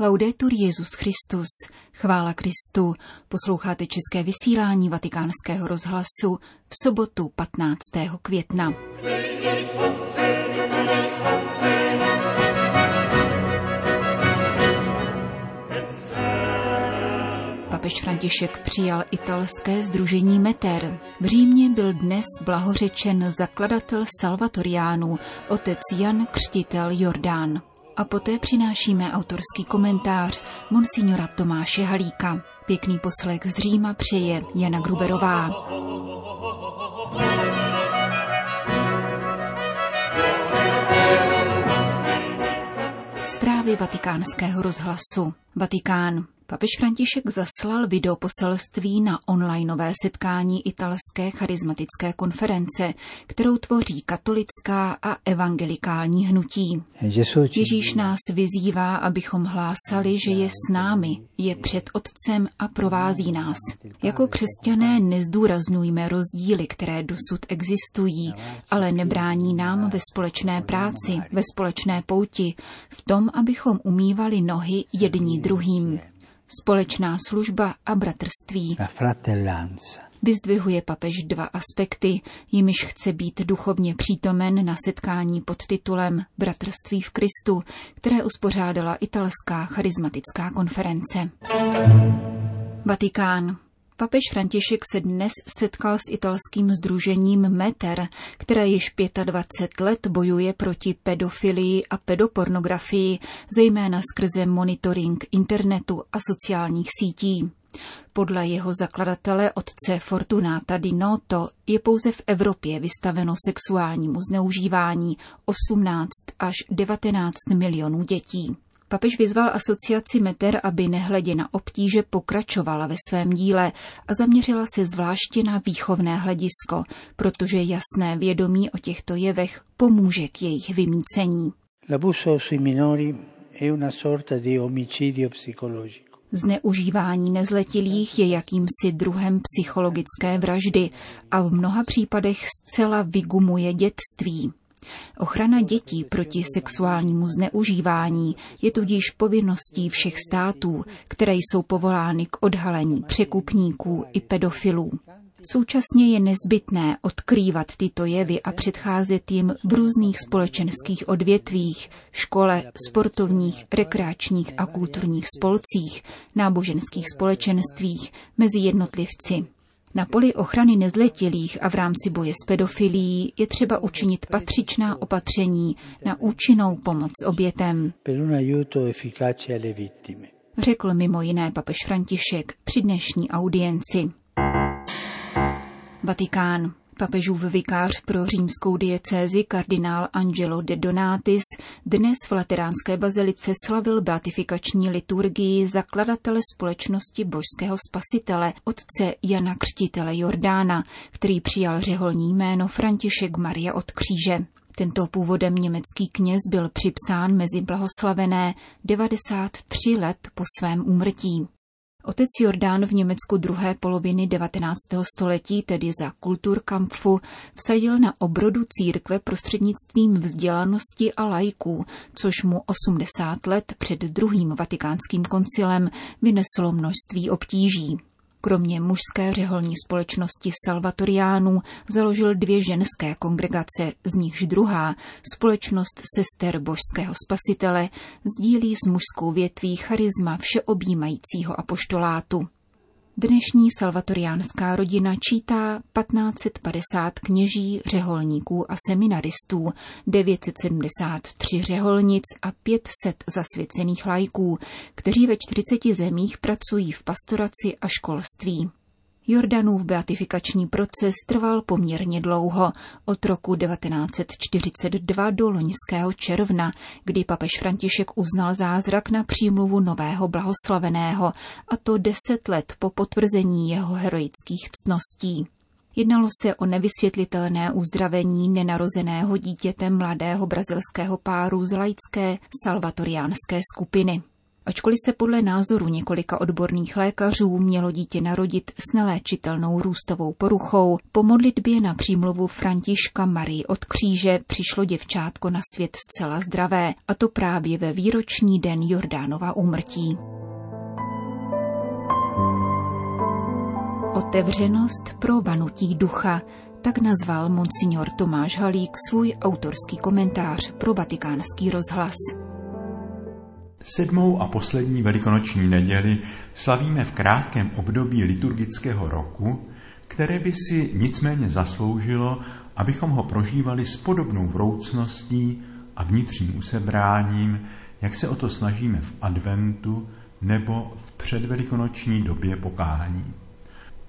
Laudetur Jezus Christus, chvála Kristu. Posloucháte české vysílání Vatikánského rozhlasu v sobotu 15. května. Papež František přijal italské združení Meter. V Římě byl dnes blahořečen zakladatel Salvatoriánů, otec Jan Křtitel Jordán a poté přinášíme autorský komentář monsignora Tomáše Halíka. Pěkný poslech z Říma přeje Jana Gruberová. Zprávy vatikánského rozhlasu. Vatikán. Papež František zaslal videoposelství na onlineové setkání italské charismatické konference, kterou tvoří katolická a evangelikální hnutí. Ježíš nás vyzývá, abychom hlásali, že je s námi, je před Otcem a provází nás. Jako křesťané nezdůraznujme rozdíly, které dosud existují, ale nebrání nám ve společné práci, ve společné pouti, v tom, abychom umývali nohy jedni druhým společná služba a bratrství. Vyzdvihuje papež dva aspekty, jimiž chce být duchovně přítomen na setkání pod titulem Bratrství v Kristu, které uspořádala italská charismatická konference. Vatikán. Papež František se dnes setkal s italským združením Meter, které již 25 let bojuje proti pedofilii a pedopornografii, zejména skrze monitoring internetu a sociálních sítí. Podle jeho zakladatele otce Fortunata Di Noto je pouze v Evropě vystaveno sexuálnímu zneužívání 18 až 19 milionů dětí. Papež vyzval asociaci Meter, aby nehledě na obtíže pokračovala ve svém díle a zaměřila se zvláště na výchovné hledisko, protože jasné vědomí o těchto jevech pomůže k jejich vymícení. Zneužívání nezletilých je jakýmsi druhem psychologické vraždy a v mnoha případech zcela vygumuje dětství. Ochrana dětí proti sexuálnímu zneužívání je tudíž povinností všech států, které jsou povolány k odhalení překupníků i pedofilů. Současně je nezbytné odkrývat tyto jevy a předcházet jim v různých společenských odvětvích, škole, sportovních, rekreačních a kulturních spolcích, náboženských společenstvích, mezi jednotlivci. Na poli ochrany nezletilých a v rámci boje s pedofilií je třeba učinit patřičná opatření na účinnou pomoc obětem. Řekl mimo jiné papež František při dnešní audienci. Vatikán. Papežův vikář pro římskou diecézi kardinál Angelo de Donatis dnes v Lateránské bazilice slavil beatifikační liturgii zakladatele společnosti božského spasitele, otce Jana Křtitele Jordána, který přijal řeholní jméno František Maria od kříže. Tento původem německý kněz byl připsán mezi blahoslavené 93 let po svém úmrtí. Otec Jordán v Německu druhé poloviny 19. století, tedy za kulturkampfu, vsadil na obrodu církve prostřednictvím vzdělanosti a lajků, což mu 80 let před druhým vatikánským koncilem vyneslo množství obtíží. Kromě mužské řeholní společnosti Salvatoriánů založil dvě ženské kongregace, z nichž druhá, společnost sester božského spasitele, sdílí s mužskou větví charisma všeobjímajícího apoštolátu. Dnešní salvatoriánská rodina čítá 1550 kněží, řeholníků a seminaristů, 973 řeholnic a 500 zasvěcených lajků, kteří ve 40 zemích pracují v pastoraci a školství. Jordanův beatifikační proces trval poměrně dlouho, od roku 1942 do loňského června, kdy papež František uznal zázrak na přímluvu nového blahoslaveného, a to deset let po potvrzení jeho heroických ctností. Jednalo se o nevysvětlitelné uzdravení nenarozeného dítěte mladého brazilského páru z laické salvatoriánské skupiny. Ačkoliv se podle názoru několika odborných lékařů mělo dítě narodit s neléčitelnou růstovou poruchou, po modlitbě na přímluvu Františka Marii od kříže přišlo děvčátko na svět zcela zdravé, a to právě ve výroční den Jordánova úmrtí. Otevřenost pro vanutí ducha, tak nazval monsignor Tomáš Halík svůj autorský komentář pro vatikánský rozhlas. Sedmou a poslední velikonoční neděli slavíme v krátkém období liturgického roku, které by si nicméně zasloužilo, abychom ho prožívali s podobnou vroucností a vnitřním usebráním, jak se o to snažíme v adventu nebo v předvelikonoční době pokání.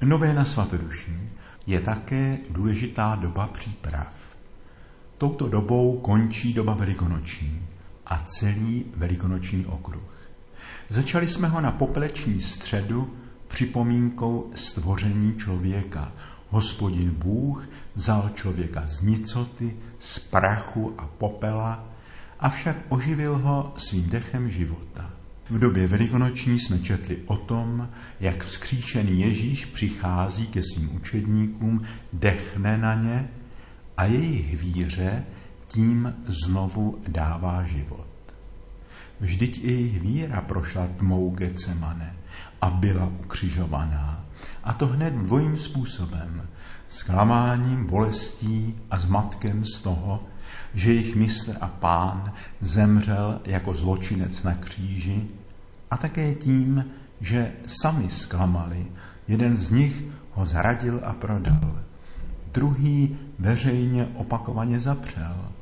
Nové na svatodušní je také důležitá doba příprav. Touto dobou končí doba velikonoční a celý velikonoční okruh. Začali jsme ho na popleční středu připomínkou stvoření člověka. Hospodin Bůh vzal člověka z nicoty, z prachu a popela, avšak oživil ho svým dechem života. V době velikonoční jsme četli o tom, jak vzkříšený Ježíš přichází ke svým učedníkům, dechne na ně a jejich víře tím znovu dává život. Vždyť i jejich víra prošla tmou Gecemane a byla ukřižovaná. A to hned dvojím způsobem. Zklamáním, bolestí a zmatkem z toho, že jejich mistr a pán zemřel jako zločinec na kříži a také tím, že sami zklamali. Jeden z nich ho zradil a prodal. Druhý veřejně opakovaně zapřel.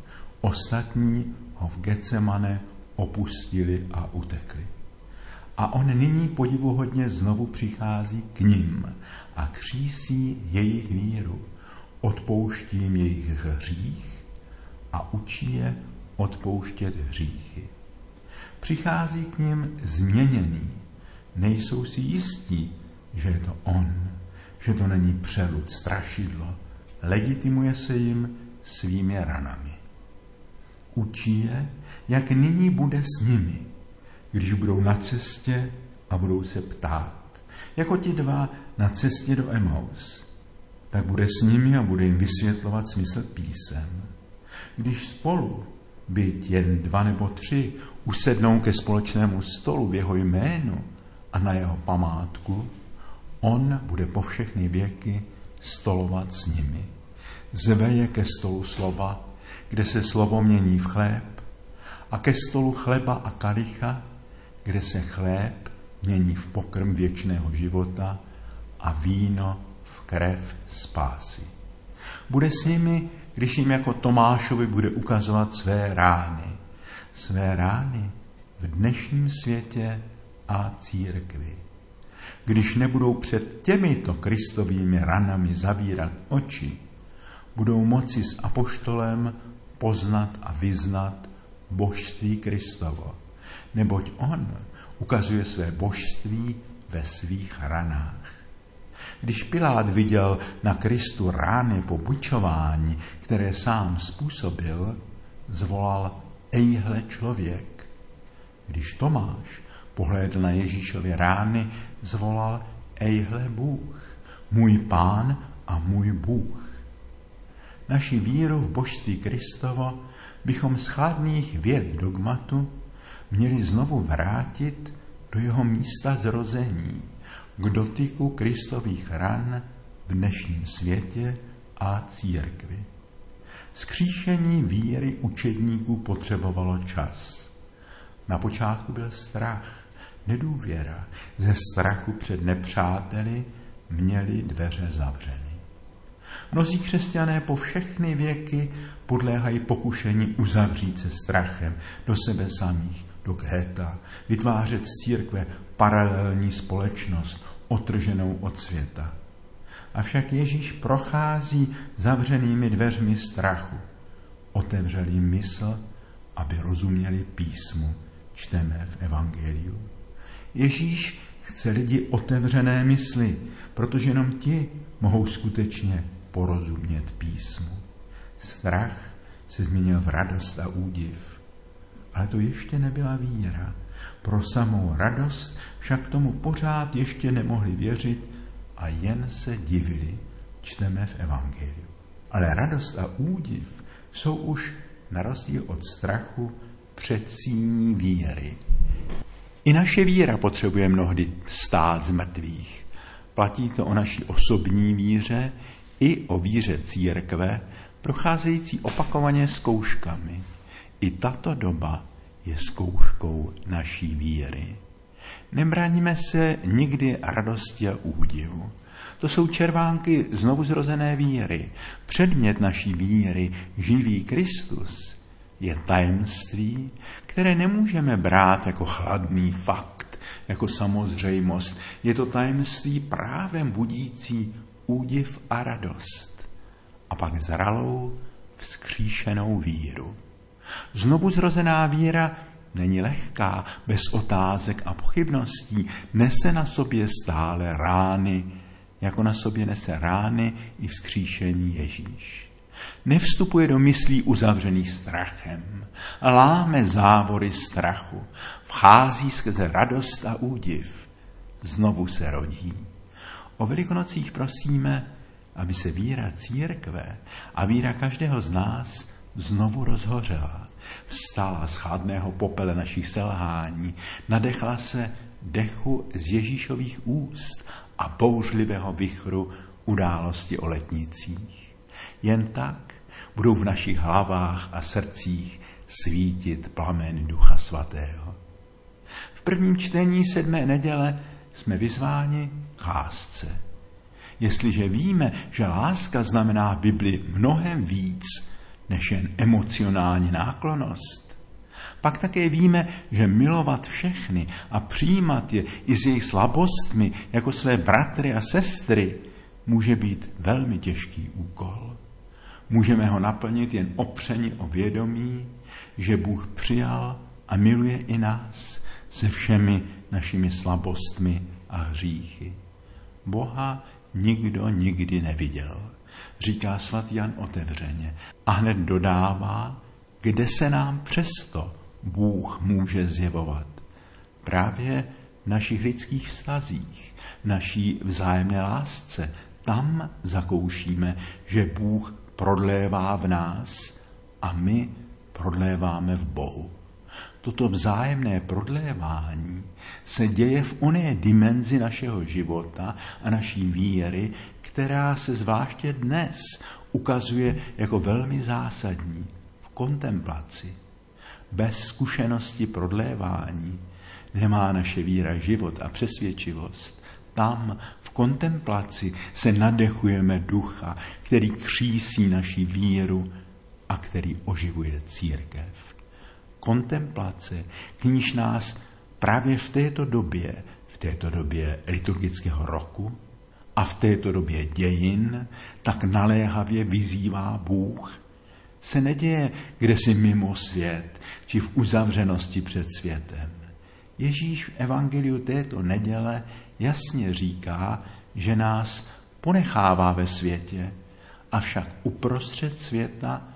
Ostatní ho v Getsemane opustili a utekli. A on nyní podivuhodně znovu přichází k ním a křísí jejich víru. Odpouští jim jejich hřích a učí je odpouštět hříchy. Přichází k ním změněný. Nejsou si jistí, že je to on, že to není přelud, strašidlo. Legitimuje se jim svými ranami. Učí je, jak nyní bude s nimi, když budou na cestě a budou se ptát. Jako ti dva na cestě do Emaus. Tak bude s nimi a bude jim vysvětlovat smysl písem. Když spolu, byť jen dva nebo tři, usednou ke společnému stolu v jeho jménu a na jeho památku, on bude po všechny věky stolovat s nimi. Zve je ke stolu slova, kde se slovo mění v chléb, a ke stolu chleba a kalicha, kde se chléb mění v pokrm věčného života a víno v krev spásy. Bude s nimi, když jim jako Tomášovi bude ukazovat své rány. Své rány v dnešním světě a církvi. Když nebudou před těmito kristovými ranami zavírat oči, budou moci s apoštolem poznat a vyznat božství Kristovo, neboť on ukazuje své božství ve svých ranách. Když Pilát viděl na Kristu rány po bučování, které sám způsobil, zvolal ejhle člověk. Když Tomáš pohlédl na Ježíšově rány, zvolal ejhle Bůh, můj pán a můj Bůh. Naši víru v božství Kristovo bychom z chladných věd dogmatu měli znovu vrátit do jeho místa zrození, k dotyku Kristových ran v dnešním světě a církvi. Skříšení víry učedníků potřebovalo čas. Na počátku byl strach, nedůvěra. Ze strachu před nepřáteli měli dveře zavřeny. Mnozí křesťané po všechny věky podléhají pokušení uzavřít se strachem do sebe samých, do ghéta, vytvářet z církve paralelní společnost, otrženou od světa. Avšak Ježíš prochází zavřenými dveřmi strachu. Otevřel jim mysl, aby rozuměli písmu, čteme v Evangeliu. Ježíš chce lidi otevřené mysli, protože jenom ti mohou skutečně porozumět písmu. Strach se změnil v radost a údiv. Ale to ještě nebyla víra. Pro samou radost však tomu pořád ještě nemohli věřit a jen se divili, čteme v Evangeliu. Ale radost a údiv jsou už na rozdíl od strachu předsíní víry. I naše víra potřebuje mnohdy stát z mrtvých. Platí to o naší osobní víře i o víře církve, procházející opakovaně zkouškami. I tato doba je zkouškou naší víry. Nebráníme se nikdy radosti a údivu. To jsou červánky znovu zrozené víry. Předmět naší víry, živý Kristus, je tajemství, které nemůžeme brát jako chladný fakt, jako samozřejmost. Je to tajemství právem budící údiv a radost. A pak zralou, vzkříšenou víru. Znovu zrozená víra není lehká, bez otázek a pochybností, nese na sobě stále rány, jako na sobě nese rány i vzkříšení Ježíš. Nevstupuje do myslí uzavřených strachem, láme závory strachu, vchází skrze radost a údiv, znovu se rodí. O velikonocích prosíme, aby se víra církve a víra každého z nás znovu rozhořela, vstala z chladného popele našich selhání, nadechla se dechu z Ježíšových úst a bouřlivého vychru události o letnicích. Jen tak budou v našich hlavách a srdcích svítit plamen Ducha Svatého. V prvním čtení sedmé neděle jsme vyzváni k lásce. Jestliže víme, že láska znamená v Bibli mnohem víc než jen emocionální náklonost, pak také víme, že milovat všechny a přijímat je i s jejich slabostmi jako své bratry a sestry může být velmi těžký úkol. Můžeme ho naplnit jen opřeni o vědomí, že Bůh přijal a miluje i nás se všemi našimi slabostmi a hříchy. Boha nikdo nikdy neviděl, říká svatý Jan otevřeně a hned dodává, kde se nám přesto Bůh může zjevovat. Právě v našich lidských vztazích, naší vzájemné lásce, tam zakoušíme, že Bůh prodlévá v nás a my prodléváme v Bohu. Toto vzájemné prodlévání se děje v oné dimenzi našeho života a naší víry, která se zvláště dnes ukazuje jako velmi zásadní v kontemplaci. Bez zkušenosti prodlévání nemá naše víra život a přesvědčivost. Tam v kontemplaci se nadechujeme ducha, který křísí naši víru a který oživuje církev. Kontemplace, k níž nás právě v této době, v této době liturgického roku a v této době dějin, tak naléhavě vyzývá Bůh, se neděje kde si mimo svět, či v uzavřenosti před světem. Ježíš v evangeliu této neděle jasně říká, že nás ponechává ve světě, avšak uprostřed světa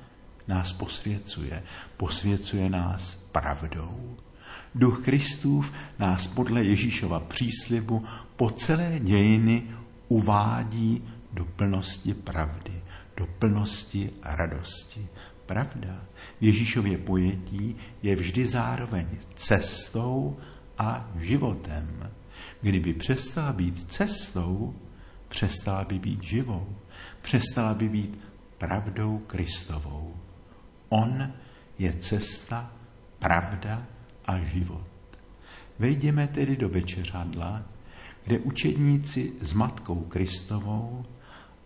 nás posvěcuje. Posvěcuje nás pravdou. Duch Kristův nás podle Ježíšova příslibu po celé dějiny uvádí do plnosti pravdy, do plnosti radosti. Pravda v Ježíšově pojetí je vždy zároveň cestou a životem. Kdyby přestala být cestou, přestala by být živou, přestala by být pravdou Kristovou. On je cesta, pravda a život. Vejdeme tedy do večeřadla, kde učedníci s Matkou Kristovou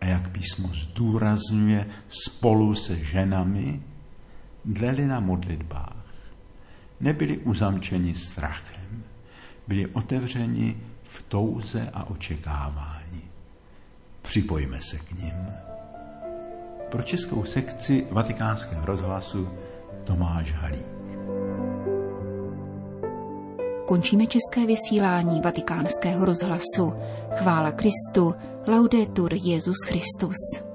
a jak písmo zdůrazňuje spolu se ženami, dleli na modlitbách. Nebyli uzamčeni strachem, byli otevřeni v touze a očekávání. Připojme se k ním. Pro českou sekci vatikánského rozhlasu Tomáš Halík. Končíme české vysílání vatikánského rozhlasu. Chvála Kristu, laudetur Jezus Christus.